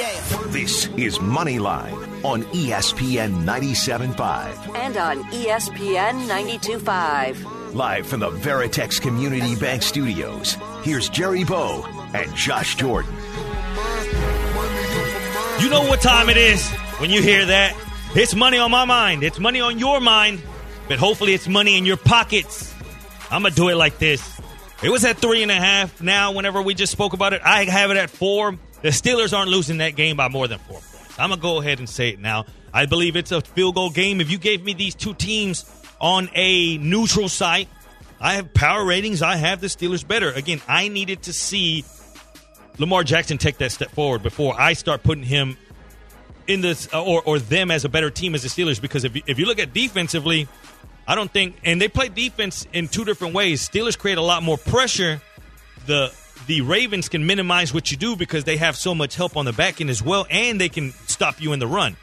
This is Moneyline on E ESPN 97.5. And on ESPN 92.5. Live from the Veritex Community Bank Studios, here's Jerry Bo and Josh Jordan. You know what time it is when you hear that. It's money on my mind. It's money on your mind. But hopefully it's money in your pockets. I'm going to do it like this. It was at three and a half. Now, whenever we just spoke about it, I have it at four. The Steelers aren't losing that game by more than four points. I'm going to go ahead and say it now. I believe it's a field goal game. If you gave me these two teams on a neutral site, I have power ratings. I have the Steelers better. Again, I needed to see Lamar Jackson take that step forward before I start putting him in this uh, or or them as a better team as the Steelers because if you, if you look at defensively, I don't think and they play defense in two different ways. Steelers create a lot more pressure. The the Ravens can minimize what you do because they have so much help on the back end as well, and they can stop you in the run.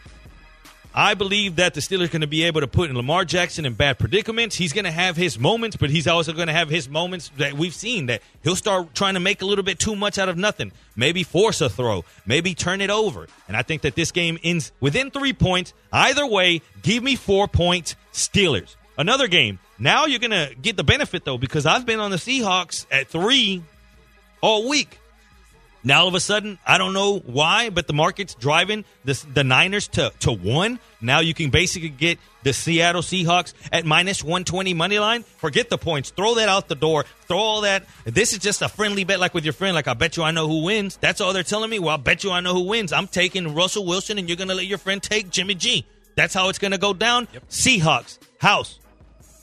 I believe that the Steelers are going to be able to put Lamar Jackson in bad predicaments. He's going to have his moments, but he's also going to have his moments that we've seen that he'll start trying to make a little bit too much out of nothing. Maybe force a throw, maybe turn it over. And I think that this game ends within three points. Either way, give me four points, Steelers. Another game. Now you're going to get the benefit, though, because I've been on the Seahawks at three all week. Now all of a sudden, I don't know why, but the market's driving the, the Niners to, to one. Now you can basically get the Seattle Seahawks at minus 120 money line. Forget the points. Throw that out the door. Throw all that. This is just a friendly bet like with your friend. Like, I bet you I know who wins. That's all they're telling me. Well, I bet you I know who wins. I'm taking Russell Wilson, and you're going to let your friend take Jimmy G. That's how it's going to go down. Seahawks, house.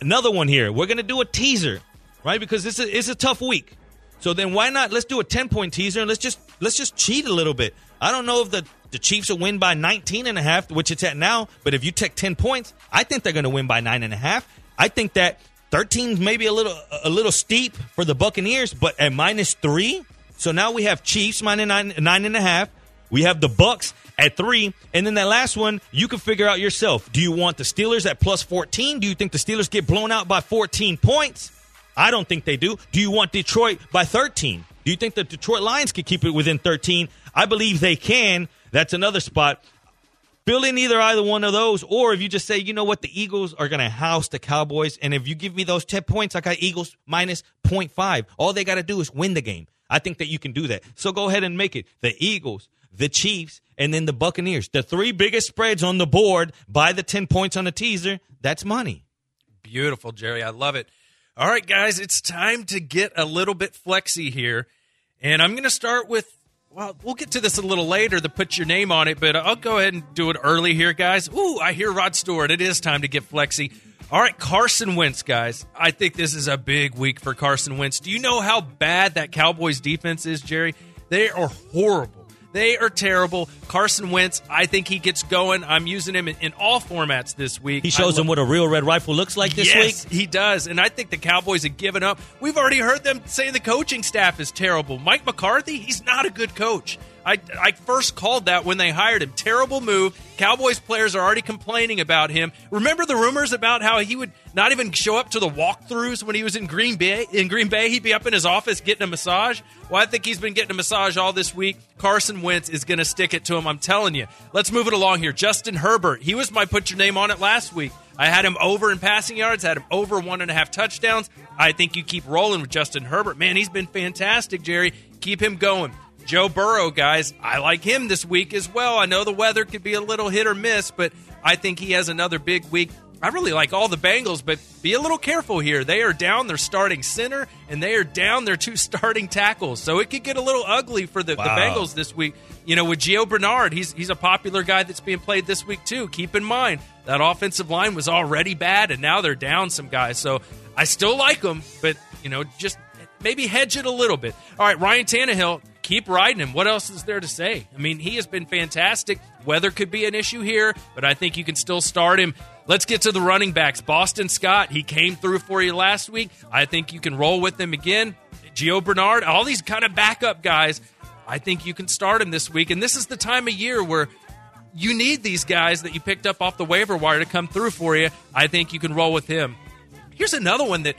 Another one here. We're going to do a teaser, right? Because this is it's a tough week. So then why not let's do a 10 point teaser and let's just let's just cheat a little bit. I don't know if the the Chiefs will win by 19 and a half, which it's at now, but if you take 10 points, I think they're going to win by nine and a half. I think that 13 maybe a little a little steep for the Buccaneers, but at minus 3. So now we have Chiefs minus nine, nine and a half. We have the Bucks at three, and then that last one you can figure out yourself. Do you want the Steelers at plus 14? Do you think the Steelers get blown out by 14 points? I don't think they do. Do you want Detroit by 13? Do you think the Detroit Lions can keep it within 13? I believe they can. That's another spot. Fill in either either one of those, or if you just say, you know what, the Eagles are going to house the Cowboys, and if you give me those 10 points, I got Eagles minus 0.5. All they got to do is win the game. I think that you can do that. So go ahead and make it the Eagles, the Chiefs, and then the Buccaneers. The three biggest spreads on the board by the 10 points on the teaser. That's money. Beautiful, Jerry. I love it. All right, guys, it's time to get a little bit flexy here. And I'm going to start with, well, we'll get to this a little later to put your name on it, but I'll go ahead and do it early here, guys. Ooh, I hear Rod Stewart. It is time to get flexy. All right, Carson Wentz, guys. I think this is a big week for Carson Wentz. Do you know how bad that Cowboys defense is, Jerry? They are horrible. They are terrible. Carson Wentz, I think he gets going. I'm using him in, in all formats this week. He shows them what a real red rifle looks like this yes, week. he does. And I think the Cowboys have given up. We've already heard them say the coaching staff is terrible. Mike McCarthy, he's not a good coach. I, I first called that when they hired him. Terrible move. Cowboys players are already complaining about him. Remember the rumors about how he would not even show up to the walkthroughs when he was in Green Bay? In Green Bay, he'd be up in his office getting a massage. Well, I think he's been getting a massage all this week. Carson Wentz is going to stick it to him. I'm telling you. Let's move it along here. Justin Herbert. He was my put your name on it last week. I had him over in passing yards, had him over one and a half touchdowns. I think you keep rolling with Justin Herbert. Man, he's been fantastic, Jerry. Keep him going. Joe Burrow, guys, I like him this week as well. I know the weather could be a little hit or miss, but I think he has another big week. I really like all the Bengals, but be a little careful here. They are down their starting center, and they are down their two starting tackles. So it could get a little ugly for the, Wow. the Bengals this week. You know, with Gio Bernard, he's he's a popular guy that's being played this week too. Keep in mind that offensive line was already bad, and now they're down some guys. So I still like them, but you know, just maybe hedge it a little bit. All right, Ryan Tannehill, keep riding him. What else is there to say? I mean, he has been fantastic. Weather could be an issue here, but I think you can still start him. Let's get to the running backs. Boston Scott, he came through for you last week. I think you can roll with him again. Gio Bernard, all these kind of backup guys. I think you can start him this week. And this is the time of year where you need these guys that you picked up off the waiver wire to come through for you. I think you can roll with him. Here's another one that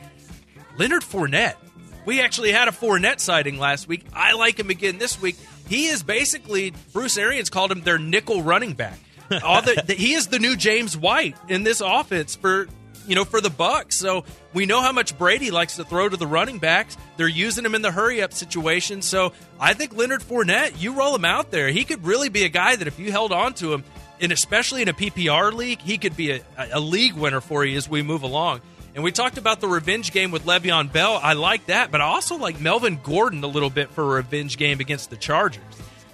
Leonard Fournette. We actually had a Fournette sighting last week. I like him again this week. He is basically Bruce Arians called him their nickel running back. All the, the, he is the new James White in this offense for you know for the Bucks. So we know how much Brady likes to throw to the running backs. They're using him in the hurry up situation. So I think Leonard Fournette, you roll him out there. He could really be a guy that if you held on to him, and especially in a PPR league, he could be a, a league winner for you as we move along. And we talked about the revenge game with Le'Veon Bell. I like that, but I also like Melvin Gordon a little bit for a revenge game against the Chargers.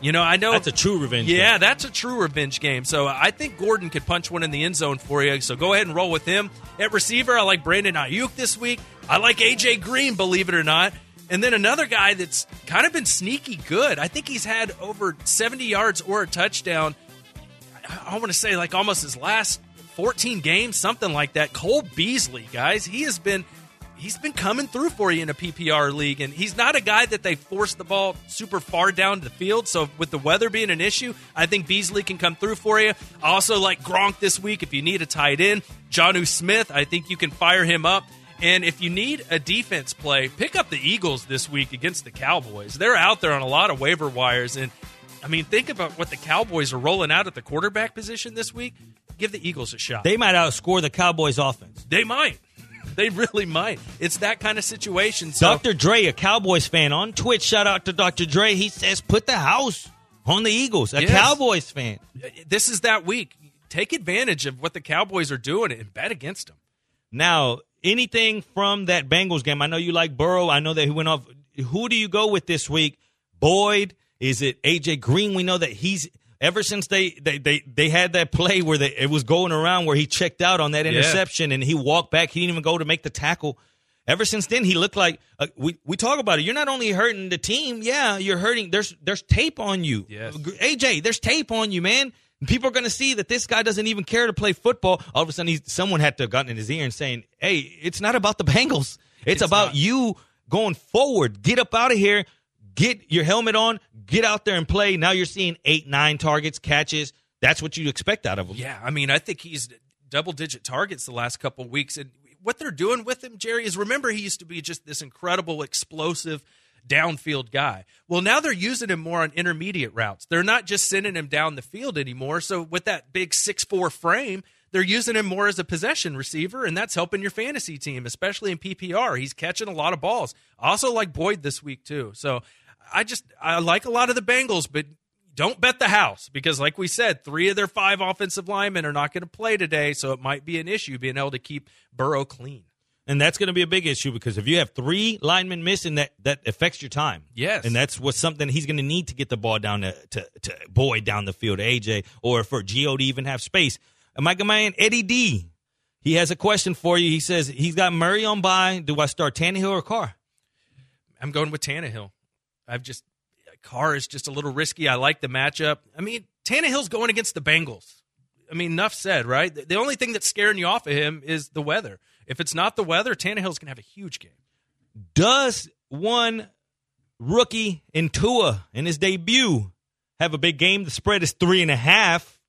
You know, I know That's a true revenge Yeah, game. that's a true revenge game. So I think Gordon could punch one in the end zone for you. So go ahead and roll with him. At receiver, I like Brandon Aiyuk this week. I like AJ Green, believe it or not. And then another guy that's kind of been sneaky good. I think he's had over 70 yards or a touchdown. I want to say like almost his last 14 games, something like that. Cole Beasley, guys, he has been he's been coming through for you in a PPR league, and he's not a guy that they force the ball super far down the field. So with the weather being an issue, I think Beasley can come through for you. Also like Gronk this week if you need a tight end. Jonnu Smith, I think you can fire him up. And if you need a defense play, pick up the Eagles this week against the Cowboys. They're out there on a lot of waiver wires, and I mean, think about what the Cowboys are rolling out at the quarterback position this week. Give the Eagles a shot. They might outscore the Cowboys offense. They might. They really might. It's that kind of situation. So, Dr. Dre, a Cowboys fan on Twitch, shout out to Dr. Dre. He says, put the house on the Eagles. A Yes. Cowboys fan. this is that week. Take advantage of what the Cowboys are doing and bet against them. Now, anything from that Bengals game? I know you like Burrow. I know that he went off. Who do you go with this week? Boyd? Is it AJ Green? We know that he's ever since they they they, they had that play where they, it was going around where he checked out on that interception and he walked back. He didn't even go to make the tackle. Ever since then, he looked like uh, we we talk about it. You're not only hurting the team, yeah, you're hurting. There's there's tape on you, Yes. AJ. There's tape on you, man. People are going to see that this guy doesn't even care to play football. All of a sudden, he's, someone had to have gotten in his ear and saying, "Hey, it's not about the Bengals. It's, It's about not. you going forward. Get up out of here. Get your helmet on. Get out there and play." Now you're seeing eight, nine targets, catches. That's what you expect out of him. Yeah, I mean, I think he's double digit targets the last couple weeks. And what they're doing with him, Jerry, is remember he used to be just this incredible, explosive downfield guy. Well, now they're using him more on intermediate routes. They're not just sending him down the field anymore. So with that big six four frame, they're using him more as a possession receiver, and that's helping your fantasy team, especially in PPR. He's catching a lot of balls. I also like Boyd this week too. So I just I like a lot of the Bengals, but don't bet the house because, like we said, three of their five offensive linemen are not going to play today, so it might be an issue being able to keep Burrow clean. And that's going to be a big issue because if you have three linemen missing, that that affects your time. Yes. and that's what something he's going to need to get the ball down to, to, to Boyd down the field, to AJ, or for Gio to even have space. My man Eddie D, he has a question for you. He says he's got Murray on by. Do I start Tannehill or Carr? I'm going with Tannehill. I've just Carr is just a little risky. I like the matchup. I mean, Tannehill's going against the Bengals. I mean, enough said, right? The- The only thing that's scaring you off of him is the weather. If it's not the weather, Tannehill's going to have a huge game. Does one rookie in Tua in his debut have a big game? The spread is three and a half.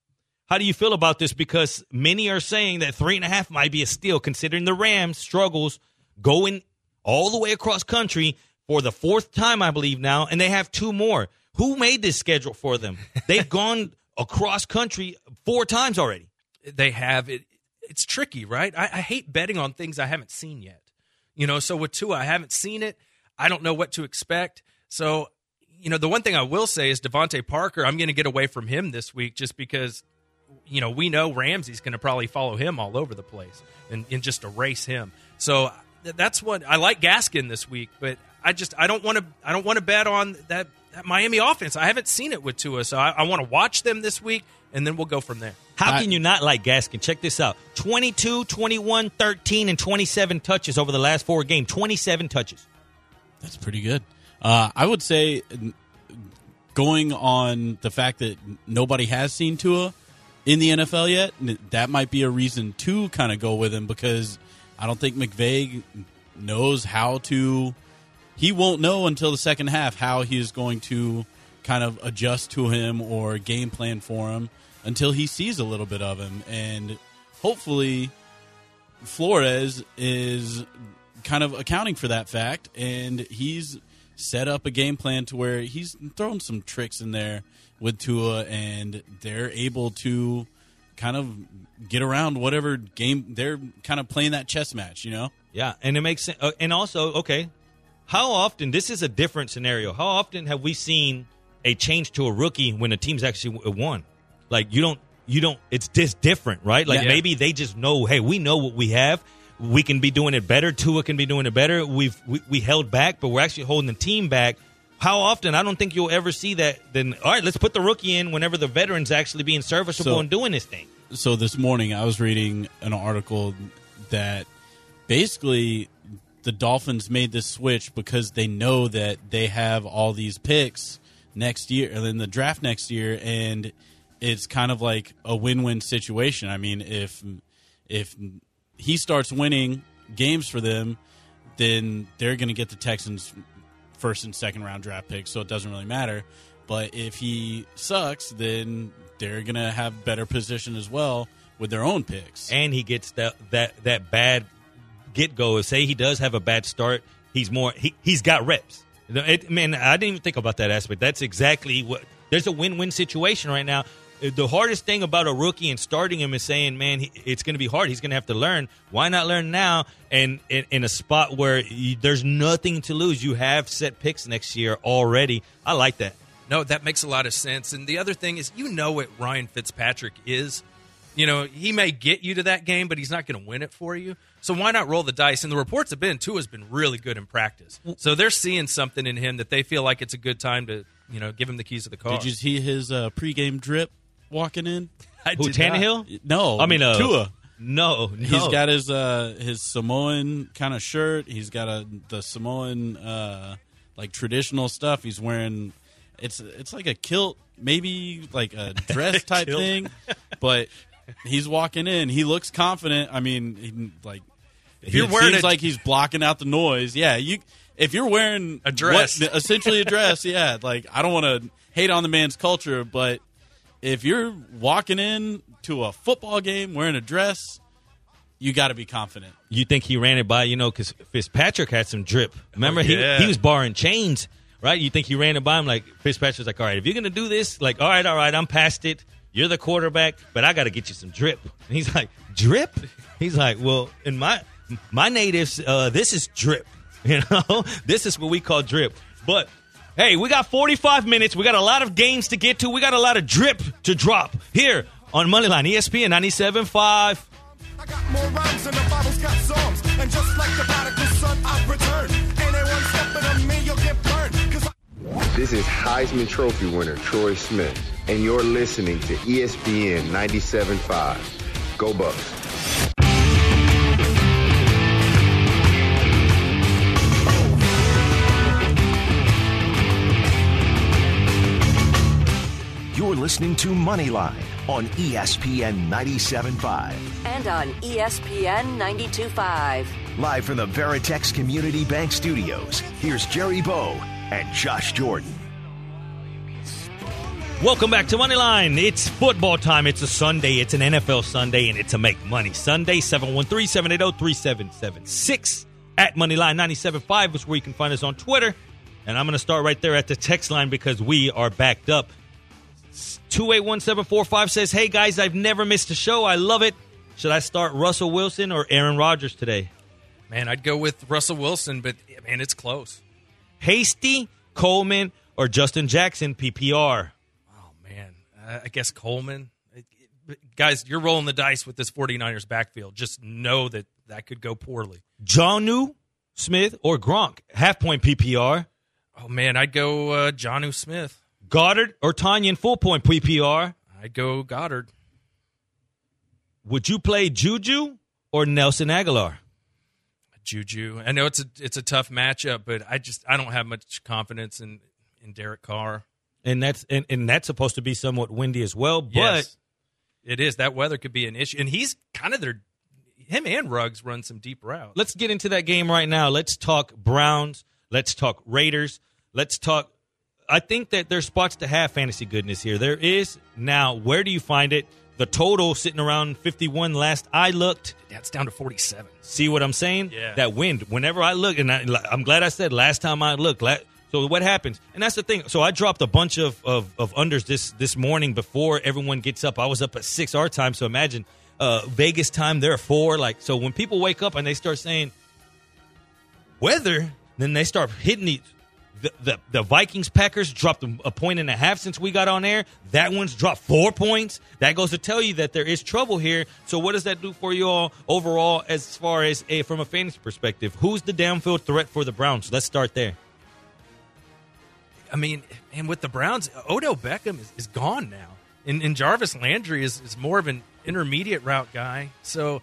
How do you feel about this? Because many are saying that three and a half might be a steal, considering the Rams' struggles going all the way across country for the fourth time, I believe now, and they have two more. Who made this schedule for them? They've gone across country four times already. they have it. It's tricky, right? I, I hate betting on things I haven't seen yet. You know, so with Tua, I haven't seen it. I don't know what to expect. So, you know, the one thing I will say is DeVante Parker. I'm going to get away from him this week just because, you know, we know Ramsey's going to probably follow him all over the place and, and just erase him. So that's what I like Gaskin this week, but I just I don't want to I don't want to bet on that, that Miami offense. I haven't seen it with Tua, so I, I want to watch them this week, and then we'll go from there. How can you not like Gaskin? Check this out 22, 21, 13, and 27 touches over the last four games. 27 touches. That's pretty good. Uh, I would say, going on the fact that nobody has seen Tua in the NFL yet, that might be a reason to kind of go with him because I don't think McVay knows how to. He won't know until the second half how he is going to kind of adjust to him or game plan for him until he sees a little bit of him. And hopefully, Flores is kind of accounting for that fact, and he's set up a game plan to where he's thrown some tricks in there with Tua, and they're able to kind of get around whatever game they're kind of playing that chess match, you know? Yeah, and it makes sense. Uh, and also, okay, how often? This is a different scenario. How often have we seen a change to a rookie when a team's actually won? Like you don't, you don't. It's just different, right? Like Yeah. maybe they just know, hey, we know what we have. We can be doing it better. Tua can be doing it better. We've we, we held back, but we're actually holding the team back. How often? I don't think you'll ever see that. Then, all right, let's put the rookie in whenever the veteran's actually being serviceable So- and doing this thing. so this morning I was reading an article that basically the Dolphins made this switch because they know that they have all these picks next year and in the draft next year and it's kind of like a win-win situation. I mean, if if he starts winning games for them, then they're going to get the Texans first and second round draft picks, so it doesn't really matter. But if he sucks, then they're going to have better position as well with their own picks. and he gets that that that bad get go. Say he does have a bad start, he's more he he's got reps. It, man, I didn't even think about that aspect. That's exactly what. There's a win win situation right now. The hardest thing about a rookie and starting him is saying, man, he, it's going to be hard. He's going to have to learn. Why not learn now? And in, in a spot where you, there's nothing to lose, you have set picks next year already. I like that. No, that makes a lot of sense. And the other thing is, you know what Ryan Fitzpatrick is. You know, he may get you to that game, but he's not going to win it for you. So why not roll the dice? And the reports have been Tua's been really good in practice. So they're seeing something in him that they feel like it's a good time to, you know, give him the keys to the car. Did you see his uh, pregame drip walking in? I Who did not. Tannehill? No, I mean, uh, Tua. No, no. He's got his uh, his Samoan kind of shirt. He's got a the Samoan uh, like traditional stuff. He's wearing it's it's like a kilt, maybe like a dress type thing, but he's walking in. He looks confident. I mean, he, like if you're it wearing seems a- like he's blocking out the noise. Yeah, you if you're wearing A dress. what- essentially a dress. Yeah, like I don't want to hate on the man's culture, but if you're walking in to a football game wearing a dress, you got to be confident. you think he ran it by, you know, because Fitzpatrick had some drip. Remember, yeah. he, he was barring chains, right? You think he ran it by him? Like, Fitzpatrick's like, all right, if you're going to do this, like, all right, all right, I'm past it. You're the quarterback, but I got to get you some drip. And he's like, drip? He's like, well, in my my natives, uh, this is drip. You know, this is what we call drip. But hey, we got 45 minutes. We got a lot of games to get to. We got a lot of drip to drop here on Moneyline ESPN 97.5. I got more rhymes than the Bible's got songs. And just like the prodigal son, I've returned. Anyone stepping on me, you'll get burned. Cause I- This is Heisman Trophy winner Troy Smith, and you're listening to ESPN 97.5. Go Bucks. Listening to Moneyline on ESPN 97.5. And on ESPN 92.5. Live from the Veritex Community Bank Studios, here's Jerry Bo and Josh Jordan. Welcome back to Moneyline. It's football time. It's a Sunday. It's an NFL Sunday, and it's a make money Sunday. 713-780-3776 at Moneyline 97.5 is where you can find us on Twitter. And I'm going to start right there at the text line because we are backed up. 281745 says, Hey guys, I've never missed a show. I love it. Should I start Russell Wilson or Aaron Rodgers today? Man, I'd go with Russell Wilson, but man, it's close. Hasty, Coleman, or Justin Jackson, PPR? Oh man, uh, I guess Coleman. Guys, you're rolling the dice with this 49ers backfield. Just know that that could go poorly. Jonnu Smith or Gronk, half point PPR. Oh man, I'd go uh, Jonnu Smith. Goedert or Tonyan, full point PPR. I'd go Goedert. Would you play Juju or Nelson Agholor? Juju. I know it's a it's a tough matchup, but I just I don't have much confidence in in Derek Carr. And that's and, and that's supposed to be somewhat windy as well. But Yes, it is. That weather could be an issue, and he's kind of their him and Ruggs run some deep routes. let's get into that game right now. Let's talk Browns. Let's talk Raiders. Let's talk. I think that there's spots to have fantasy goodness here. There is now. Where do you find it? the total sitting around 51 last I looked. That's down to 47. See what I'm saying? Yeah. That wind. Whenever I look, and I, I'm glad I said last time I looked. La- so what happens? And that's the thing. So I dropped a bunch of, of, of unders this this morning before everyone gets up. I was up at six our time. So imagine uh, Vegas time. They're four. Like so, when people wake up and they start saying weather, then they start hitting the the, the, Vikings Packers dropped a, a point and a half since we got on air. That one's dropped four points. That goes to tell you that there is trouble here. So what does that do for you all overall as far as a from a fantasy perspective? Who's the downfield threat for the Browns? Let's start there. I mean, and with the Browns, Odell Beckham is, is gone now. And, and Jarvis Landry is, is more of an intermediate route guy. So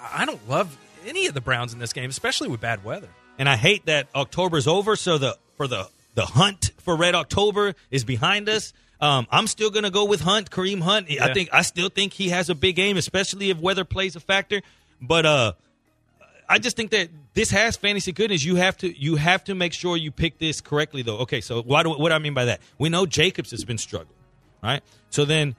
I, I don't love any of the Browns in this game, especially with bad weather. And I hate that October's over. So the for the the hunt for Red October is behind us. Um, I'm still going to go with Hunt, Kareem Hunt. I think I still think he has a big game, especially if weather plays a factor. But uh, I just think that this has fantasy goodness. You have to you have to make sure you pick this correctly, though. Okay, so why do, what do I mean by that? We know Jacobs has been struggling, right? So then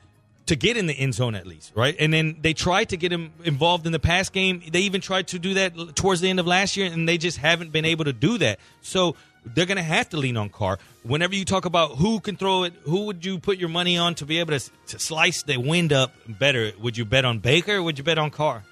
to get in the end zone at least, right? And then they tried to get him involved in the pass game. They even tried to do that towards the end of last year, and they just haven't been able to do that. So they're going to have to lean on Carr. Whenever you talk about who can throw it, who would you put your money on to be able to, to slice the wind up better? Would you bet on Baker would you bet on Carr?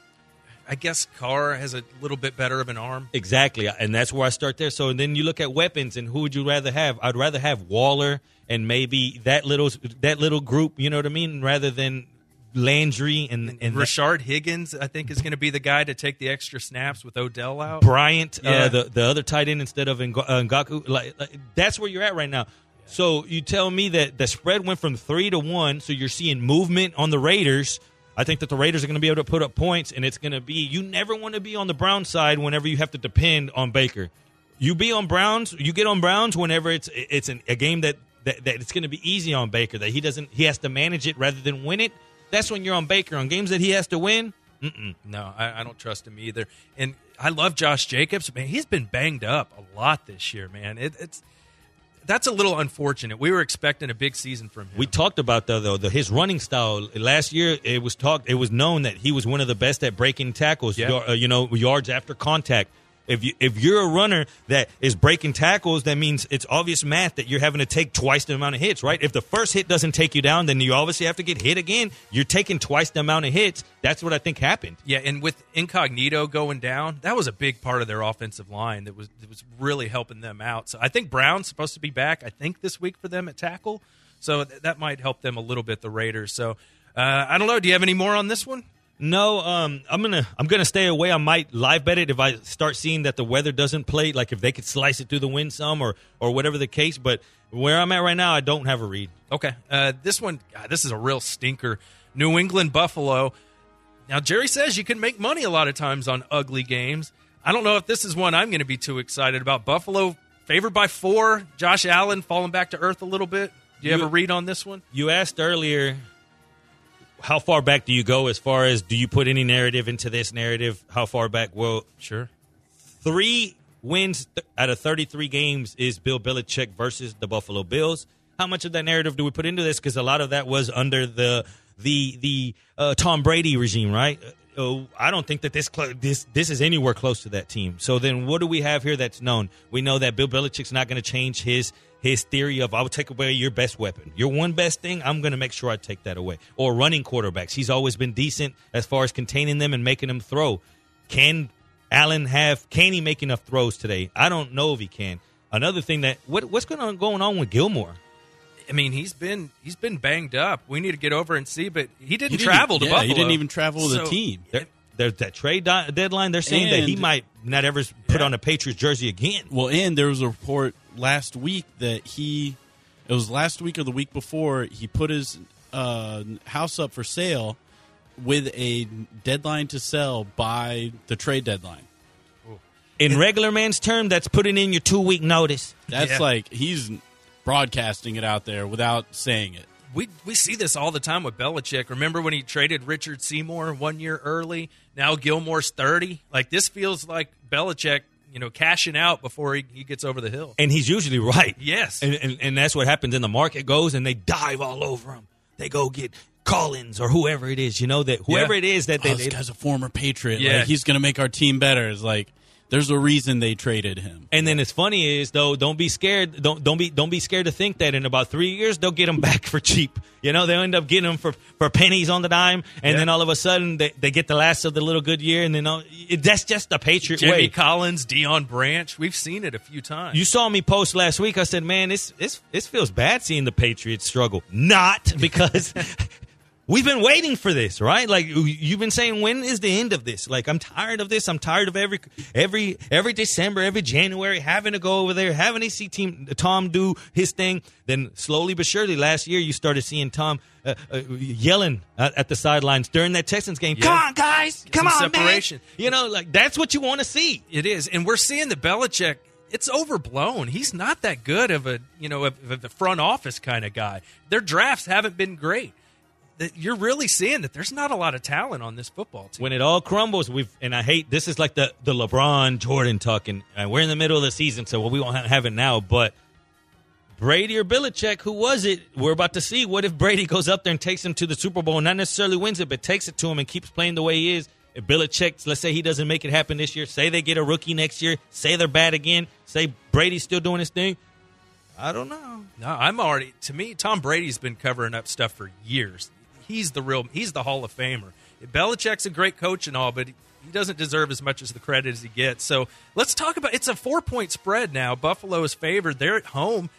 I guess Carr has a little bit better of an arm. Exactly, and that's where I start there. So then you look at weapons, and who would you rather have? I'd rather have Waller and maybe that little that little group. You know what I mean? Rather than Landry and and Rashard Higgins, I think, is going to be the guy to take the extra snaps with Odell out. Bryant, Yeah. uh, the the other tight end instead of Ng- uh, Njoku. Like, like that's where you're at right now. So you tell me that the spread went from three to one. So you're seeing movement on the Raiders. I think that the Raiders are going to be able to put up points, and it's going to be. You never want to be on the Brown side whenever you have to depend on Baker. You be on Browns. You get on Browns whenever it's it's an, a game that, that that it's going to be easy on Baker. That he doesn't he has to manage it rather than win it. That's when you're on Baker on games that he has to win. No, I, I don't trust him either. And I love Josh Jacobs. Man, he's been banged up a lot this year, man. It, it's that's a little unfortunate. We were expecting a big season from him. We talked about though, though the, his running style last year. It was talked. It was known that he was one of the best at breaking tackles. Yar- uh, you know, yards after contact. If you if you're a runner that is breaking tackles, that means it's obvious math that you're having to take twice the amount of hits, right? If the first hit doesn't take you down, then you obviously have to get hit again. You're taking twice the amount of hits. That's what I think happened. yeah, and with Incognito going down, that was a big part of their offensive line that was that was really helping them out. So I think Brown's supposed to be back. I think this week for them at tackle, so th- that might help them a little bit. The Raiders. So uh, I don't know. Do you have any more on this one? No, um, I'm gonna I'm gonna stay away. I might live bet it if I start seeing that the weather doesn't play. Like if they could slice it through the wind some or or whatever the case. But where I'm at right now, I don't have a read. Okay. Uh, this one, God, this is a real stinker. New England Buffalo. Now, Jerry says you can make money a lot of times on ugly games. I don't know if this is one I'm going to be too excited about. Buffalo favored by four. Josh Allen falling back to earth a little bit. Do you have a read on this one? You asked earlier, how far back do you go as far as do you put any narrative into this narrative? How far back? Well, Sure. three wins th- out of 33 games is Bill Belichick versus the Buffalo Bills. How much of that narrative do we put into this? Because a lot of that was under the the the uh, Tom Brady regime, right? Oh, I don't think that this clo- this this is anywhere close to that team. So then, what do we have here that's known? We know that Bill Belichick's not going to change his his theory of I will take away your best weapon, your one best thing. I'm going to make sure I take that away. Or running quarterbacks, he's always been decent as far as containing them and making them throw. Can Allen have? Can he make enough throws today? I don't know if he can. Another thing that what what's going on going on with Gilmore? I mean, he's been he's been banged up. We need to get over and see, but he didn't, He didn't- travel to yeah, Buffalo. he didn't even travel with the team. There, there's that trade deadline. They're saying that he might not ever put Yeah. on a Patriots jersey again. Well, and there was a report last week that he, it was last week or the week before, he put his uh, house up for sale with a deadline to sell by the trade deadline. In regular man's term, that's putting in your two week notice. That's Yeah. like he's broadcasting it out there without saying it. we we see this all the time with Belichick. Remember when he traded Richard Seymour one year early? Now Gilmore's thirty. Like this feels like Belichick, you know, cashing out before he, he gets over the hill. And he's usually right. Yes. And, and, and that's what happens in the market goes and they dive all over him. They go get Collins or whoever it is, you know, that whoever Yeah. it is that Oh, they, this they guy's a former Patriot. Yeah. Like, he's going to make our team better. It's like there's a reason they traded him. And then it's funny is though, don't be scared. Don't don't be don't be scared to think that in about three years they'll get him back for cheap. You know, they'll end up getting him for, for pennies on the dime, and Yeah. then all of a sudden they, they get the last of the little good year, and then all, it, that's just the Patriot Jimmy way. Collins, Deion Branch. We've seen it a few times. You saw me post last week. I said, "Man, this this this feels bad seeing the Patriots struggle." Not because we've been waiting for this, right? Like you've been saying, when is the end of this? Like I'm tired of this. I'm tired of every every every December, every January having to go over there, having to see team Tom do his thing. Then slowly but surely, last year you started seeing Tom uh, uh, yelling at, at the sidelines during that Texans game. Come on, guys! Come some on, separation. man! You know, like that's what you want to see. It is, and we're seeing the Belichick. It's overblown. He's not that good of a you know of, of the front office kind of guy. Their drafts haven't been great. That you're really seeing that there's not a lot of talent on this football team. when it all crumbles, we've and I hate this is like the the LeBron Jordan talking. and, we're in the middle of the season, so well, we won't have it now. But Brady or Belichick, who was it? We're about to see. What if Brady goes up there and takes him to the Super Bowl, and not necessarily wins it, but takes it to him and keeps playing the way he is? If Belichick, let's say he doesn't make it happen this year, say they get a rookie next year, say they're bad again, say Brady's still doing his thing. I don't know. No, I'm already. To me, Tom Brady's been covering up stuff for years. He's the real. He's the Hall of Famer. Belichick's a great coach and all, but he doesn't deserve as much as the credit as he gets. So let's talk about. It's a four point spread now. Buffalo is favored. They're at home.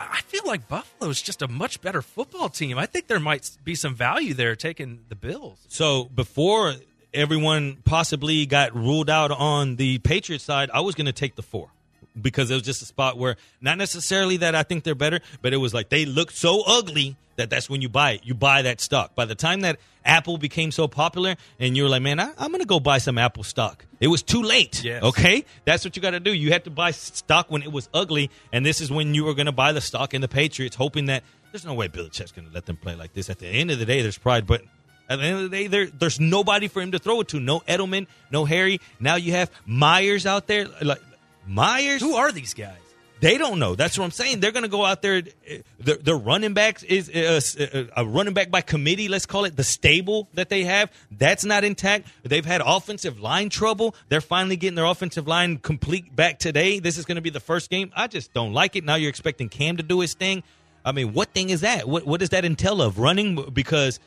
I feel like Buffalo is just a much better football team. I think there might be some value there taking the Bills. So before everyone possibly got ruled out on the Patriots side, I was going to take the four because it was just a spot where not necessarily that I think they're better, but it was like they looked so ugly that that's when you buy it. You buy that stock. By the time that Apple became so popular, and you were like, man, I, I'm going to go buy some Apple stock. It was too late. Yes. Okay, that's what you got to do. You had to buy stock when it was ugly, and this is when you were going to buy the stock in the Patriots, hoping that there's no way Bill Belichick's going to let them play like this. At the end of the day, there's pride, but at the end of the day, there, there's nobody for him to throw it to. No Edelman, no Harry. Now you have Meyers out there. Like Meyers, Who are these guys? they don't know. That's what I'm saying. They're going to go out there. uh, Their, their running backs is uh, uh, a running back by committee. Let's call it the stable that they have. That's not intact. They've had offensive line trouble. They're finally getting their offensive line complete back today. This is going to be the first game. I just don't like it. Now you're expecting Cam to do his thing. I mean, what thing is that? What what does that entail of running? Because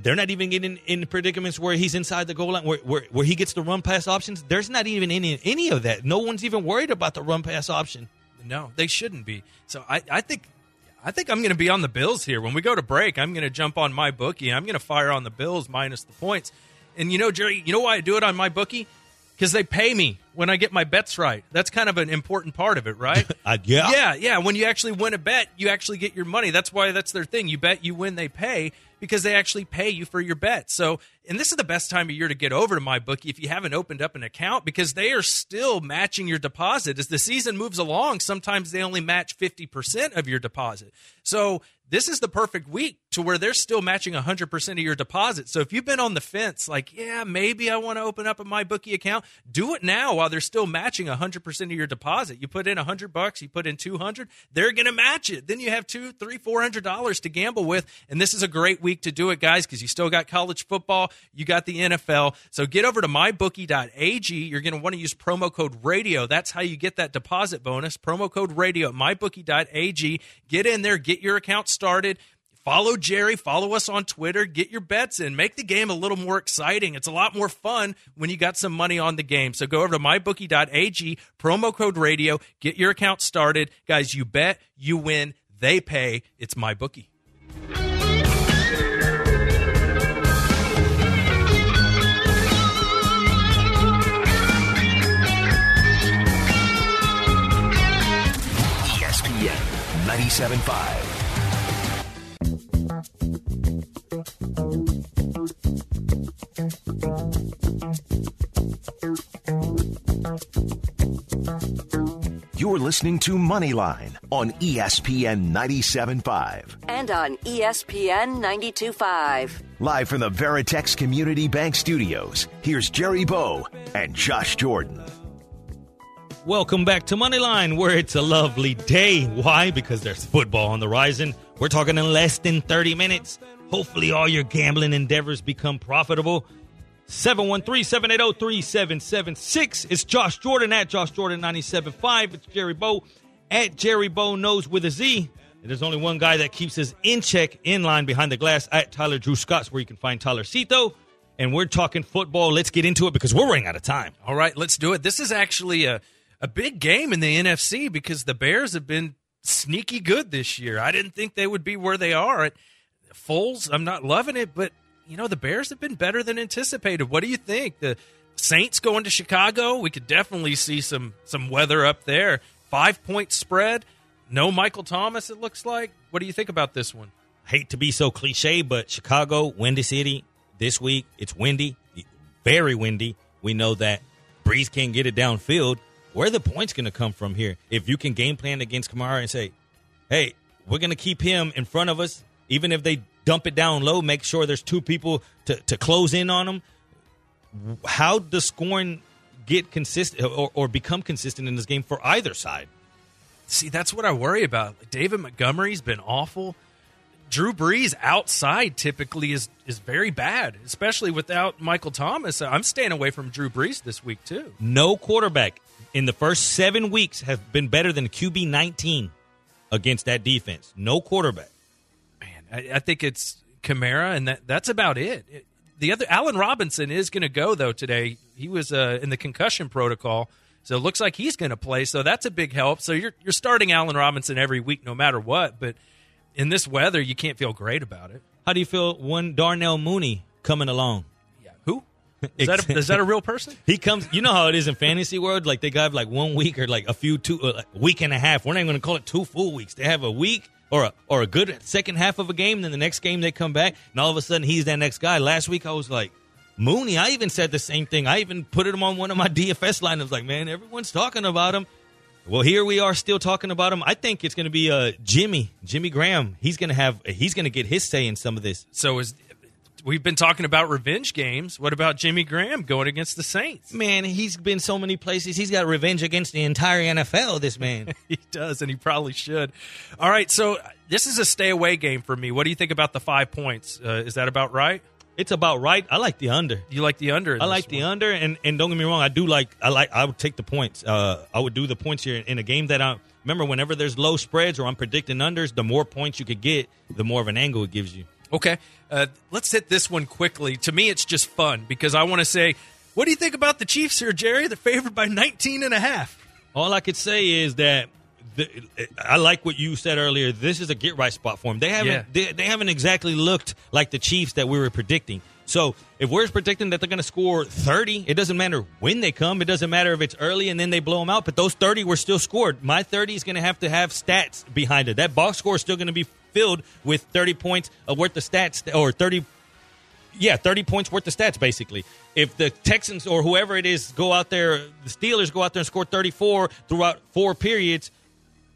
they're not even getting in predicaments where he's inside the goal line, where, where where he gets the run pass options. There's not even any any of that. No one's even worried about the run pass option. No, they shouldn't be. So I, I think I think I'm going to be on the Bills here. When we go to break, I'm going to jump on my bookie. I'm going to fire on the Bills minus the points. And you know, Jerry, you know why I do it on my bookie? Because they pay me when I get my bets right. That's kind of an important part of it, right? Uh, yeah. Yeah, yeah. When you actually win a bet, you actually get your money. That's why that's their thing. You bet, you win, they pay because they actually pay you for your bet. So, and this is the best time of year to get over to my bookie if you haven't opened up an account because they are still matching your deposit as the season moves along. Sometimes they only match 50% of your deposit. So, this is the perfect week to where they're still matching 100% of your deposit. So if you've been on the fence, like, yeah, maybe I want to open up a MyBookie account, do it now while they're still matching 100% of your deposit. You put in 100 bucks, you put in 200, they're going to match it. Then you have two, three, four hundred dollars to gamble with. And this is a great week to do it, guys, because you still got college football, you got the NFL. So get over to mybookie.ag. You're going to want to use promo code radio. That's how you get that deposit bonus. Promo code radio at mybookie.ag. Get in there, get your account started. Follow Jerry, follow us on Twitter, get your bets in, make the game a little more exciting. It's a lot more fun when you got some money on the game. So go over to mybookie.ag, promo code radio, get your account started. Guys, you bet, you win, they pay. It's my bookie. ESPN 97.5. You're listening to Moneyline on ESPN 97.5. And on ESPN 92.5. Live from the Veritex Community Bank Studios, here's Jerry Bo and Josh Jordan. Welcome back to Moneyline, where it's a lovely day. Why? Because there's football on the horizon. We're talking in less than 30 minutes. Hopefully, all your gambling endeavors become profitable. 713-780-3776. It's Josh Jordan at Josh Jordan 975. It's Jerry Bo at Jerry Bo knows with a Z. And there's only one guy that keeps us in check in line behind the glass at Tyler Drew Scott's where you can find Tyler Cito. And we're talking football. Let's get into it because we're running out of time. All right, let's do it. This is actually a, a big game in the NFC because the Bears have been sneaky good this year. I didn't think they would be where they are. Foles, I'm not loving it, but you know the Bears have been better than anticipated. What do you think? The Saints going to Chicago, we could definitely see some some weather up there. Five point spread. No Michael Thomas. It looks like. What do you think about this one? hate to be so cliche, but Chicago, Windy City, this week, it's windy, very windy. We know that Brees can't get it downfield. Where are the points going to come from here? If you can game plan against Kamara and say, hey, we're going to keep him in front of us, even if they dump it down low, make sure there's two people to, to close in on him. How does scoring get consistent or, or become consistent in this game for either side? See, that's what I worry about. David Montgomery's been awful. Drew Brees outside typically is is very bad, especially without Michael Thomas. I'm staying away from Drew Brees this week too. No quarterback in the first seven weeks have been better than QB 19 against that defense. No quarterback. Man, I, I think it's Kamara, and that that's about it. It- The other Allen Robinson is going to go though today. He was uh, in the concussion protocol, so it looks like he's going to play. So that's a big help. So you're you're starting Allen Robinson every week, no matter what. But in this weather, you can't feel great about it. How do you feel when Darnell Mooney coming along? Is that? A, is that a real person? He comes. You know how it is in fantasy world. Like they got like one week or like a few two uh, week and a half. We're not going to call it two full weeks. They have a week or a or a good second half of a game. Then the next game they come back, and all of a sudden he's that next guy. Last week I was like. Mooney, I even said the same thing. I even put him on one of my DFS lineups. Like, man, everyone's talking about him. Well, here we are still talking about him. I think it's going to be uh, Jimmy, Jimmy Graham. He's going to have, he's going to get his say in some of this. So is we've been talking about revenge games. What about Jimmy Graham going against the Saints? Man, he's been so many places. He's got revenge against the entire NFL. This man. he does, and he probably should. All right, so this is a stay away game for me. What do you think about the five points? Uh, is that about right? it's about right. I like the under. You like the under? I like the under, and and don't get me wrong, I do like I like I would take the points. Uh, I would do the points here in a game that I remember. Whenever there's low spreads or I'm predicting unders, the more points you could get, the more of an angle it gives you. Okay, uh, let's hit this one quickly. To me, it's just fun because I want to say, what do you think about the Chiefs here, Jerry? They're favored by 19 and a half. All I could say is that the, I like what you said earlier. This is a get right spot for them. They haven't Yeah. they, they haven't exactly looked like the Chiefs that we were predicting. So if we're predicting that they're going to score 30, it doesn't matter when they come. It doesn't matter if it's early and then they blow them out. But those 30 were still scored. My 30 is going to have to have stats behind it. That box score is still going to be filled with 30 points worth of stats or 30 yeah, 30 points worth of stats, basically. If the Texans or whoever it is go out there, the Steelers go out there and score 34 throughout four periods,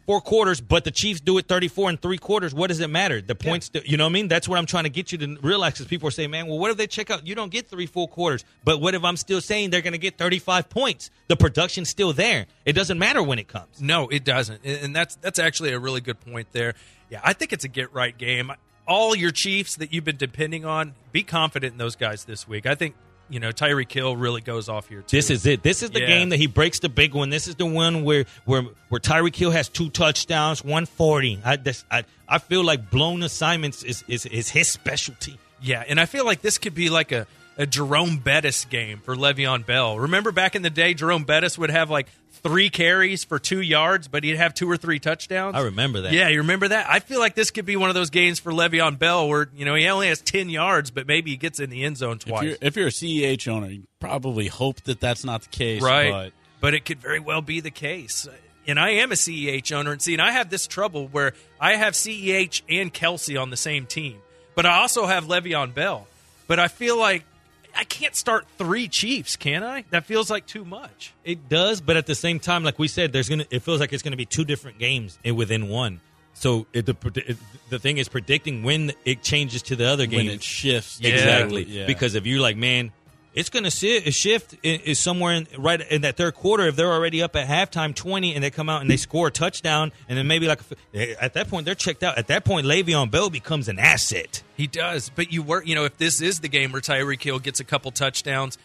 four quarters, but the Chiefs do it 34 and three quarters, what does it matter? The points, you know what I mean? That's what I'm trying to get you to realize because people are saying, man, well, what if they check out? You don't get three full quarters. But what if I'm still saying they're going to get 35 points? The production's still there. It doesn't matter when it comes. No, it doesn't, and that's that's actually a really good point there. Yeah, I think it's a get right game. All your Chiefs that you've been depending on, be confident in those guys this week. I think you know Tyreek Hill really goes off here. Too. This is it. This is the Yeah. game that he breaks the big one. This is the one where where where Tyreek Hill has two touchdowns, one forty. I, this, I I feel like blown assignments is, is is his specialty. Yeah, and I feel like this could be like a, a Jerome Bettis game for Le'Veon Bell. Remember back in the day, Jerome Bettis would have like three carries for two yards, but he'd have two or three touchdowns. I remember that. Yeah, you remember that? I feel like this could be one of those games for Le'Veon Bell where, you know, he only has 10 yards, but maybe he gets in the end zone If twice. you're, if you're a CEH owner, you probably hope that that's not the case. right. But But it could very well be the case. And I am a CEH owner. And see, and I have this trouble where I have CEH and Kelce on the same team, but I also have Le'Veon Bell. But I feel like I can't start three Chiefs, can I? That feels like too much. It does, but at the same time, like we said, there's gonna. It feels like it's gonna be two different games within one. So it, the it, the thing is predicting when it changes to the other game. when it shifts, exactly Yeah. because if you're like, man, it's going to shift is somewhere in, right in that third quarter. If they're already up at halftime, twenty, and they come out and they score a touchdown, and then maybe like at that point they're checked out. At that point, Le'Veon Bell becomes an asset. He does, but you work. You know, if this is the game where Tyreek Hill gets a couple touchdowns,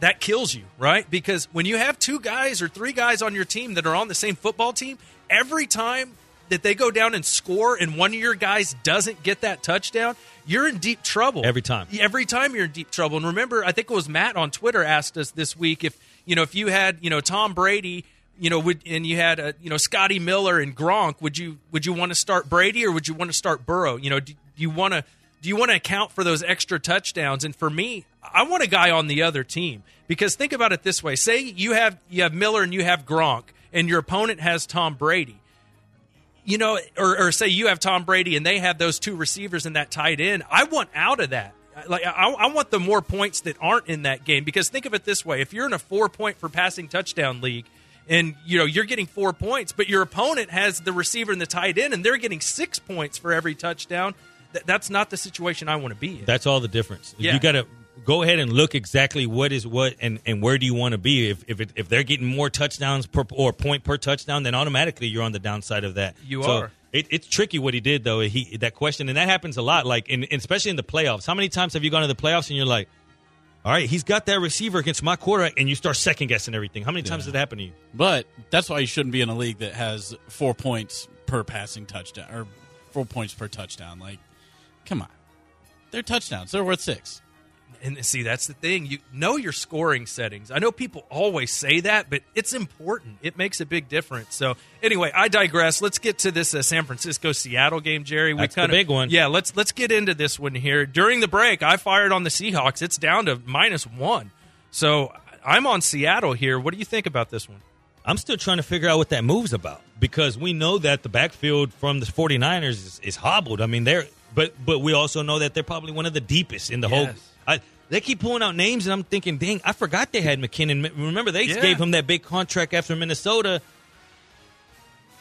that kills you, right? Because when you have two guys or three guys on your team that are on the same football team, every time that they go down and score, and one of your guys doesn't get that touchdown, you're in deep trouble Every time. Every time you're in deep trouble. And remember, I think it was Matt on Twitter asked us this week if you know if you had you know Tom Brady. You know, would and you had uh, you know Scotty Miller and Gronk. Would you would you want to start Brady or would you want to start Burrow? You know, do, do you want to do you want to account for those extra touchdowns? And for me, I want a guy on the other team because think about it this way: say you have you have Miller and you have Gronk, and your opponent has Tom Brady. You know, or, or say you have Tom Brady and they have those two receivers and that tight end. I want out of that. Like I, I want the more points that aren't in that game because think of it this way: if you're in a four point for passing touchdown league, and you know you're getting four points, but your opponent has the receiver and the tight end, and they're getting six points for every touchdown. Th- that's not the situation I want to be in. That's all the difference. Yeah. You got to go ahead and look exactly what is what and, and where do you want to be. If if, it, if they're getting more touchdowns per or point per touchdown, then automatically you're on the downside of that. You So are. It, it's tricky what he did though. He that question and that happens a lot. Like in, especially in the playoffs. How many times have you gone to the playoffs and you're like, all right, he's got that receiver against my quarterback, and you start second guessing everything. How many times did that happen to you? But that's why you shouldn't be in a league that has four points per passing touchdown or four points per touchdown. Like, come on, they're touchdowns. They're worth six. And see, that's the thing. You know your scoring settings. I know people always say that, but it's important. It makes a big difference. So, anyway, I digress. Let's get to this uh, San Francisco Seattle game, Jerry. We That's the kinda- big one. Yeah, let's let's get into this one here. During the break, I fired on the Seahawks. It's down to minus one. So I'm on Seattle here. What do you think about this one? I'm still trying to figure out what that move's about because we know that the backfield from the 49ers is, is hobbled. I mean, they're but but we also know that they're probably one of the deepest in the whole. I, they keep pulling out names, and I'm thinking, dang, I forgot they had McKinnon. Remember, they Yeah. gave him that big contract after Minnesota.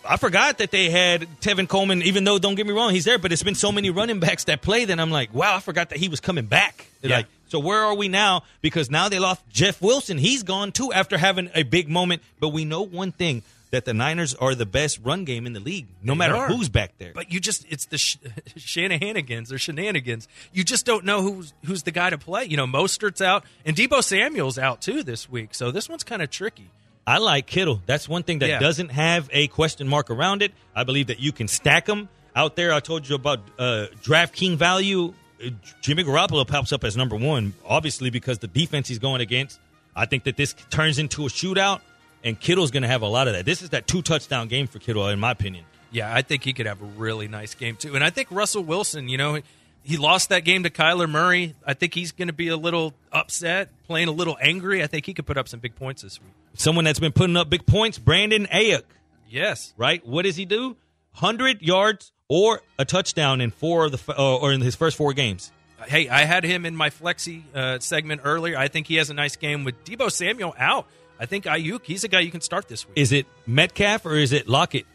I forgot that they had Tevin Coleman, even though, don't get me wrong, he's there, but it's been so many running backs that play that I'm like, wow, I forgot that he was coming back. Yeah. Like, so where are we now? Because now they lost Jeff Wilson. He's gone too after having a big moment. But we know one thing that the Niners are the best run game in the league, no They matter are. who's back there. But you just it's the sh- Shanahanigans or shenanigans. You just don't know who's who's the guy to play. You know, Mostert's out and Deebo Samuel's out too this week. So this one's kind of tricky. I like Kittle. That's one thing that Yeah. doesn't have a question mark around it. I believe that you can stack them out there. I told you about uh, DraftKings value. Uh, Jimmy Garoppolo pops up as number one, obviously because the defense he's going against. I think that this turns into a shootout, and Kittle's going to have a lot of that. This is that two touchdown game for Kittle, in my opinion. Yeah, I think he could have a really nice game too. And I think Russell Wilson, you know, he lost that game to Kyler Murray. I think he's going to be a little upset, playing a little angry. I think he could put up some big points this week. Someone that's been putting up big points, Brandon Aiyuk. Yes. right? What does he do? Hundred yards or a touchdown in four of the uh, or in his first four games. Hey, I had him in my flexi uh, segment earlier. I think he has a nice game with Deebo Samuel out. I think Aiyuk, he's a guy you can start this week. Is it Metcalf or is it Lockett?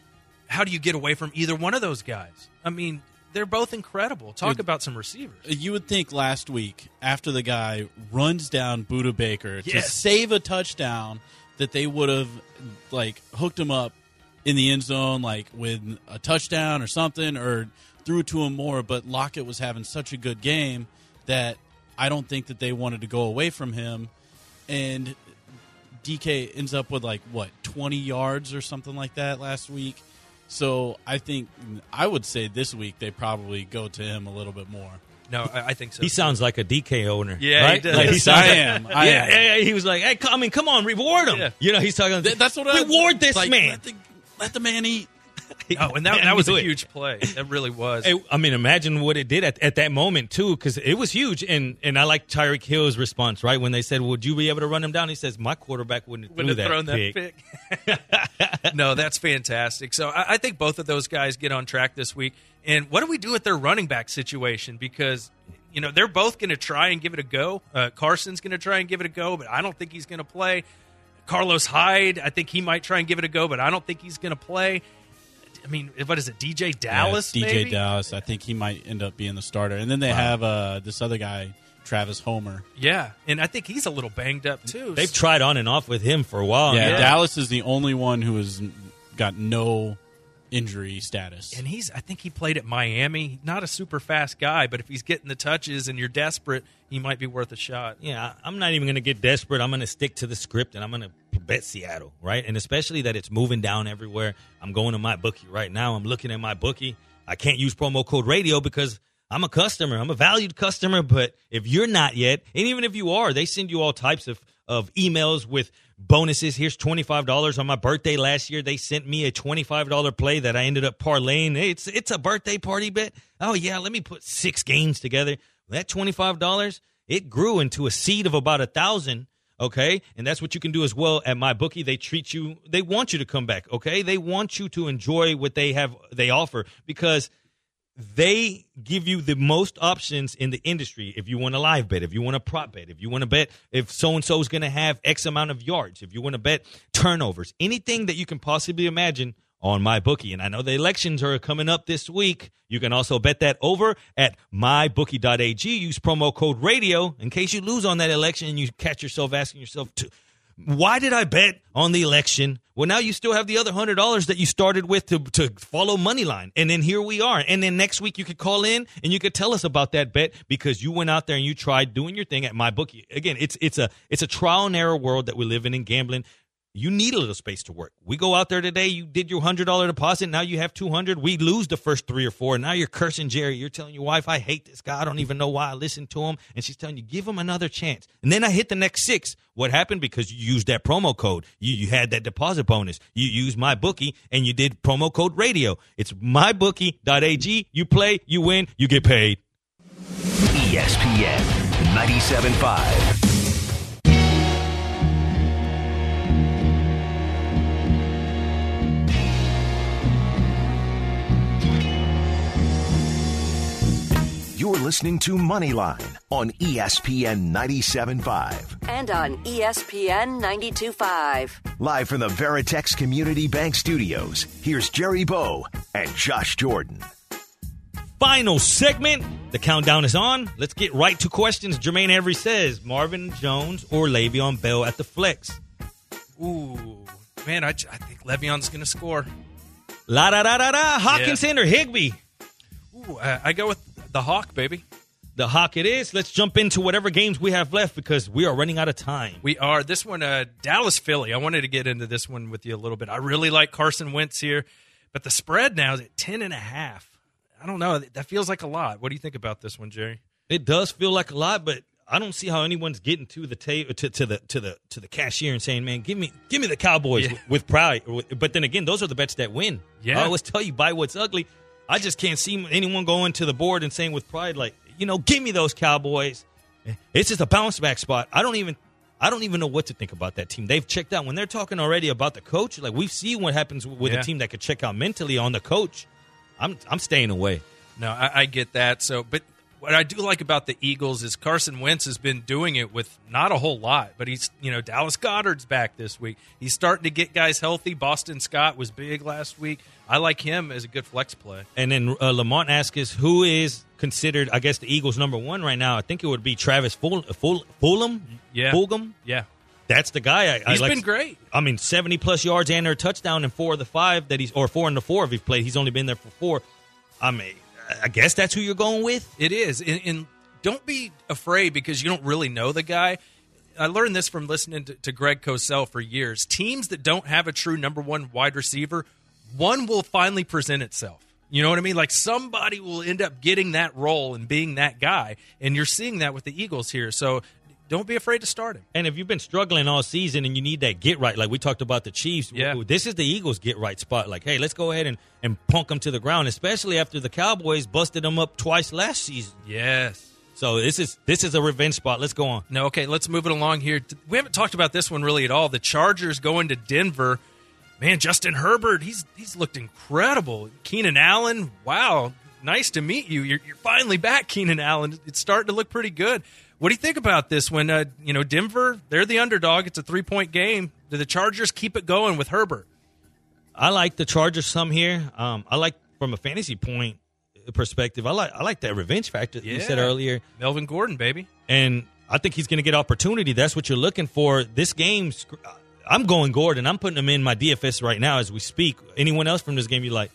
How do you get away from either one of those guys? I mean, they're both incredible. Talk Dude. about some receivers. You would think last week, after the guy runs down Budda Baker to save a touchdown, that they would have like hooked him up in the end zone, like with a touchdown or something, or threw it to him more. But Lockett was having such a good game that I don't think that they wanted to go away from him. And DK ends up with like what twenty yards or something like that last week. So I think I would say this week they probably go to him a little bit more. No, I, I think so. He sounds like a DK owner. Yeah, he does. Like, he sounds I like- am. I yeah, am. yeah, yeah. He was like, "Hey, I mean, come on, reward him." Yeah. You know, he's talking. That's what I reward this like, man. Let the, let the man eat. Oh, and that, that was a it. huge play. That really was. Hey, I mean, imagine what it did at, at that moment too, because it was huge. And and I like Tyreek Hill's response, right? When they said, "Would you be able to run him down?" He says, "My quarterback wouldn't have Wouldn't have thrown that that pick." pick. no, that's fantastic. So I, I think both of those guys get on track this week. And what do we do with their running back situation? Because you know they're both going to try and give it a go. Uh, Carson's going to try and give it a go, but I don't think he's going to play. Carlos Hyde, I think he might try and give it a go, but I don't think he's going to play. I mean, what is it? DJ Dallas? Yeah, DJ maybe? Dallas. I think he might end up being the starter. And then they Wow. have uh, this other guy, Travis Homer. Yeah, and I think he's a little banged up too. They've tried on and off with him for a while. yeah, now. Dallas is the only one who has got no injury status. and he's I think he played at Miami. Not a super fast guy, but if he's getting the touches and you're desperate, he might be worth a shot. Yeah, I- I'm not even going to get desperate. I'm going to stick to the script and I'm going to bet Seattle, right? And especially that it's moving down everywhere. I'm going to my bookie right now. I'm looking at my bookie. I can't use promo code radio because I'm a customer. I'm a valued customer. But if you're not yet, and even if you are, they send you all types of, of emails with bonuses. Here's $25 on my birthday last year. They sent me a $25 play that I ended up parlaying. It's, it's a birthday party bet. Oh, yeah, let me put six games together. That $25, it grew into a seed of about a thousand. Okay. And that's what you can do as well at my bookie. They treat you, they want you to come back. Okay. They want you to enjoy what they have, they offer because they give you the most options in the industry. If you want a live bet, if you want a prop bet, if you want to bet if so and so is going to have X amount of yards, if you want to bet turnovers, anything that you can possibly imagine on my bookie. And I know the elections are coming up this week. You can also bet that over at mybookie.ag. Use promo code radio in case you lose on that election and you catch yourself asking yourself to why did I bet on the election? Well, now you still have the other hundred dollars that you started with to, to follow Moneyline. And then here we are. And then next week you could call in and you could tell us about that bet because you went out there and you tried doing your thing at my bookie. Again, it's it's a it's a trial and error world that we live in in gambling. You need a little space to work. We go out there today. You did your hundred dollar deposit. Now you have two hundred. We lose the first three or four. Now you're cursing Jerry. You're telling your wife, "I hate this guy. I don't even know why I listen to him." And she's telling you, "Give him another chance." And then I hit the next six. What happened? Because you used that promo code. You you had that deposit bonus. You used my bookie and you did promo code radio. It's mybookie.ag. You play, you win, you get paid. ESPN 97.5. You're listening to Moneyline on ESPN 97.5. And on ESPN 92.5. Live from the Veritex Community Bank Studios, here's Jerry Bo and Josh Jordan. Final segment. The countdown is on. Let's get right to questions. Jermaine Every says Marvin Jones or Le'Veon Bell at the flex. Ooh, man, I think Le'Veon's going to score. La da da da da. Hockenson or Higbee? Ooh, uh, I go with the Hawk, baby. The Hawk it is. Let's jump into whatever games we have left because we are running out of time. We are this one, uh, Dallas Philly. I wanted to get into this one with you a little bit. I really like Carson Wentz here, but the spread now is at ten and a half. I don't know. That feels like a lot. What do you think about this one, Jerry? It does feel like a lot, but I don't see how anyone's getting to the ta- to, to the to the to the cashier and saying, "Man, give me give me the Cowboys Yeah. with, with pride." But then again, those are the bets that win. Yeah. I always tell you, buy what's ugly. I just can't see anyone going to the board and saying with pride, like, you know, give me those Cowboys. It's just a bounce back spot. I don't even. I don't even know what to think about that team. They've checked out when they're talking already about the coach. Like we've seen what happens with Yeah. a team that could check out mentally on the coach. I'm I'm staying away. No, I, I get that. So, but what I do like about the Eagles is Carson Wentz has been doing it with not a whole lot, but he's you know Dallas Goedert's back this week. He's starting to get guys healthy. Boston Scott was big last week. I like him as a good flex play. And then uh, Lamont asks us who is considered, I guess, the Eagles' number one right now. I think it would be Travis Ful- Ful- Fulham. Yeah. Fulgham. Yeah, That's the guy. I, I like- been great. I mean, seventy plus yards and a touchdown in four of the five that he's, or four in the four if he's played. He's only been there for four. I mean, I guess that's who you're going with. It is, and, and don't be afraid because you don't really know the guy. I learned this from listening to, to Greg Cosell for years. Teams that don't have a true number one wide receiver, one will finally present itself. You know what I mean? Like somebody will end up getting that role and being that guy, and you're seeing that with the Eagles here. So don't be afraid to start him. And if you've been struggling all season and you need that get right, like we talked about the Chiefs, Yeah. this is the Eagles get right spot. Like, hey, let's go ahead and, and punk them to the ground, especially after the Cowboys busted them up twice last season. Yes. So this is this is a revenge spot. Let's go on. No, okay, let's move it along here. We haven't talked about this one really at all. The Chargers going to Denver. Man, Justin Herbert, he's he's looked incredible. Keenan Allen, wow, nice to meet you. You're, you're finally back, Keenan Allen. It's starting to look pretty good. What do you think about this? When uh, you know Denver, they're the underdog. It's a three point game. Do the Chargers keep it going with Herbert? I like the Chargers some here. Um, I like from a fantasy point. perspective, I like I like that revenge factor that you said earlier, Melvin Gordon, baby. and I think he's going to get opportunity. That's what you're looking for. This game, I'm going Gordon. I'm putting him in my DFS right now as we speak. Anyone else from this game you like?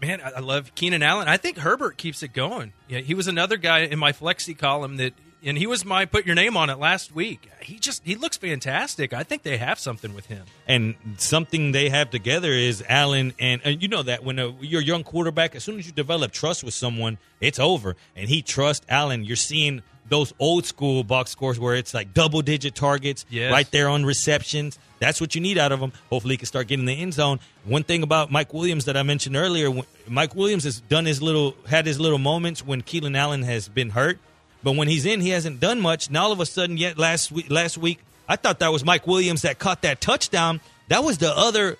Man, I I love Keenan Allen. I think Herbert keeps it going. Yeah, he was another guy in my flexi column that, and he was my put your name on it last week. He just he looks fantastic. I think they have something with him. And something they have together is Allen, and, and you know that when a, you're a young quarterback, as soon as you develop trust with someone, it's over. And he trusts Allen. You're seeing those old school box scores where it's like double digit targets Yes. right there on receptions. That's what you need out of him. Hopefully, he can start getting the end zone. One thing about Mike Williams that I mentioned earlier, Mike Williams has done his little, had his little moments when Keenan Allen has been hurt, but when he's in, he hasn't done much. Now all of a sudden, yet last week, last week, I thought that was Mike Williams that caught that touchdown. That was the other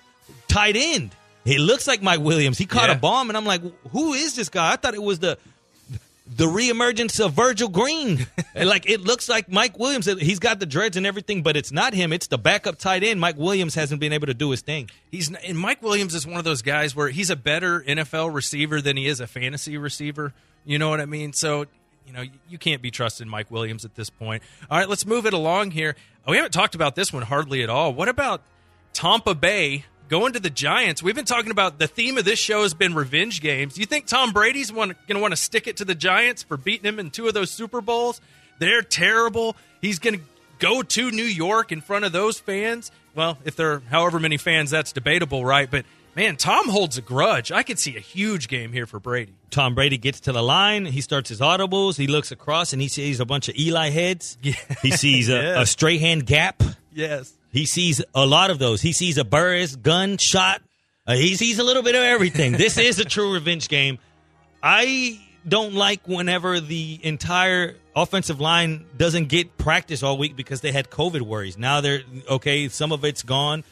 tight end. It looks like Mike Williams. He caught Yeah. a bomb, and I'm like, who is this guy? I thought it was the the reemergence of Virgil Green. And, like it looks like Mike Williams. He's got the dreads and everything, but it's not him. It's the backup tight end. Mike Williams hasn't been able to do his thing. He's and Mike Williams is one of those guys where he's a better NFL receiver than he is a fantasy receiver. You know what I mean? So you know you can't be trusted Mike Williams at this point. All right, let's move it along here. We haven't talked about this one hardly at all. What about Tampa Bay going to the Giants? We've been talking about the theme of this show has been revenge games. You think Tom Brady's going to want to stick it to the Giants for beating him in two of those Super Bowls? They're terrible. He's going to go to New York in front of those fans. Well, if there are however many fans, that's debatable, right? But man, Tom holds a grudge. I could see a huge game here for Brady. Tom Brady gets to the line. He starts his audibles. He looks across and he sees a bunch of Eli heads. Yeah. He sees a, Yeah. a Strahan gap. Yes. He sees a lot of those. He sees a Burress gun shot. Uh, he sees a little bit of everything. this is a true revenge game. I don't like whenever the entire offensive line doesn't get practice all week because they had COVID worries. Now they're okay. Some of it's gone,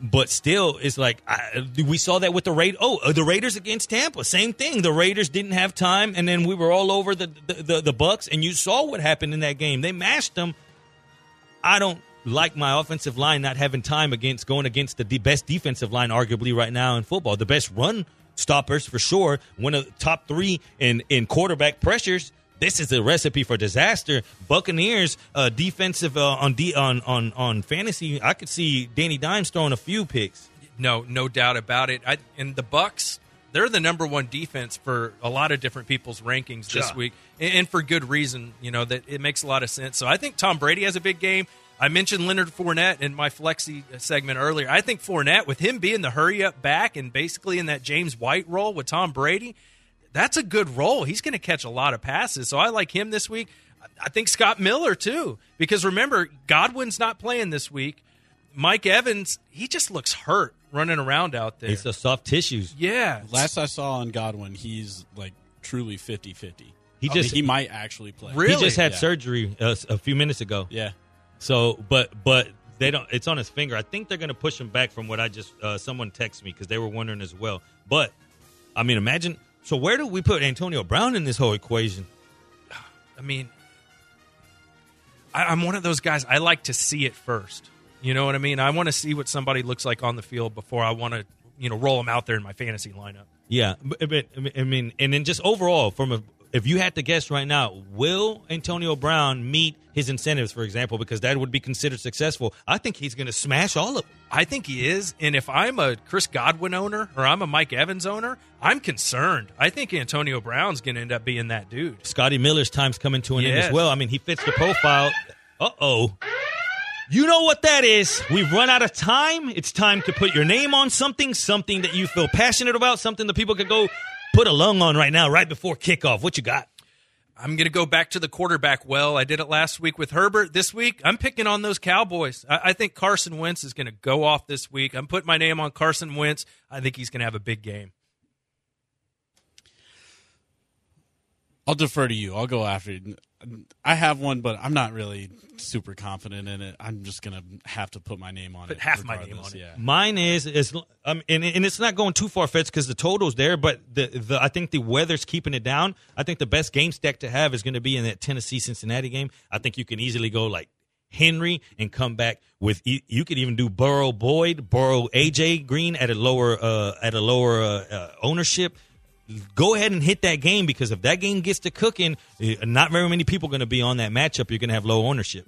but still, it's like I, we saw that with the Raid. Oh, uh, the Raiders against Tampa, same thing. The Raiders didn't have time, and then we were all over the the, the, the Bucks, and you saw what happened in that game. They mashed them. I don't like my offensive line not having time against going against the de- best defensive line, arguably right now in football. The best run stoppers for sure. One of the top three in in quarterback pressures. This is a recipe for disaster. Buccaneers uh, defensive uh, on D on on on fantasy. I could see Danny Dimes throwing a few picks. No, no doubt about it. I, and the Bucks, they're the number one defense for a lot of different people's rankings this Yeah. week, and, and for good reason. You know that it makes a lot of sense. So I think Tom Brady has a big game. I mentioned Leonard Fournette in my flexi segment earlier. I think Fournette, with him being the hurry up back and basically in that James White role with Tom Brady, that's a good role. He's going to catch a lot of passes. So I like him this week. I think Scott Miller too, because remember Godwin's not playing this week. Mike Evans, he just looks hurt running around out there. It's the soft tissues. yeah, Last I saw on Godwin, he's like truly 50 50. He just- he might actually play. Really? He just had Yeah. surgery uh, a few minutes ago. Yeah. So, but but they don't. It's on his finger. I think they're going to push him back from what I just. Uh, someone texted me because they were wondering as well. But I mean, imagine. So where do we put Antonio Brown in this whole equation? I mean, I, I'm one of those guys. I like to see it first. You know what I mean? I want to see what somebody looks like on the field before I want to, you know, roll them out there in my fantasy lineup. Yeah, but, but, I mean, and then just overall, from a, if you had to guess right now, will Antonio Brown meet his incentives, for example, because that would be considered successful? I think he's going to smash all of them. I think he is. And if I'm a Chris Godwin owner or I'm a Mike Evans owner, I'm concerned. I think Antonio Brown's going to end up being that dude. Scotty Miller's time's coming to an end as well. I mean, he fits the profile. Uh oh. You know what that is. We've run out of time. It's time to put your name on something, something that you feel passionate about, something that people could go put a lung on right now, right before kickoff. What you got? I'm going to go back to the quarterback well. I did it last week with Herbert. This week, I'm picking on those Cowboys. I, I think Carson Wentz is going to go off this week. I'm putting my name on Carson Wentz. I think he's going to have a big game. I'll defer to you. I'll go after it. I have one, but I'm not really super confident in it. I'm just gonna have to put my name on Put it. half my name on it. Yeah. Mine is is um, and, and it's not going too far fetched because the total's there, but the, the I think the weather's keeping it down. I think the best game stack to have is going to be in that Tennessee Cincinnati game. I think you can easily go like Henry and come back with e- you could even do Burrow Boyd, Burrow AJ Green at a lower uh, at a lower uh, uh, ownership. Go ahead and hit that game because if that game gets to cooking, eh, not very many people are going to be on that matchup. You're going to have low ownership.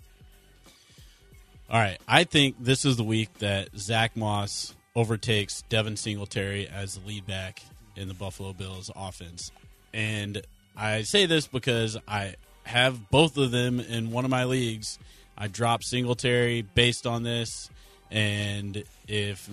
All right, I think this is the week that Zach Moss overtakes Devin Singletary as the lead back in the Buffalo Bills offense. And I say this because I have both of them in one of my leagues. I dropped Singletary based on this, and if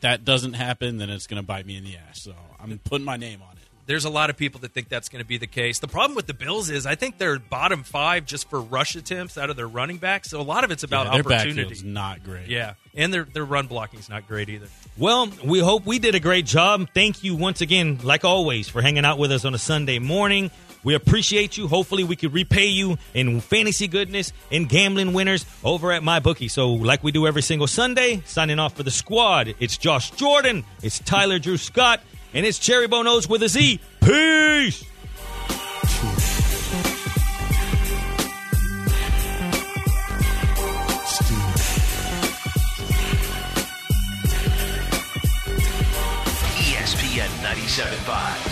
that doesn't happen, then it's going to bite me in the ass. So I'm putting my name on it. There's a lot of people that think that's going to be the case. The problem with the Bills is I think they're bottom five just for rush attempts out of their running backs. So a lot of it's about Yeah, their opportunity. backfield's not great. Yeah, and their their run blocking is not great either. Well, we hope we did a great job. Thank you once again, like always, for hanging out with us on a Sunday morning. We appreciate you. Hopefully, we could repay you in fantasy goodness and gambling winners over at my bookie. So, like we do every single Sunday, signing off for the squad, it's Josh Jordan, it's Tyler Drew Scott, and it's Jerry Bonos with a Z. Peace! ESPN 97.5.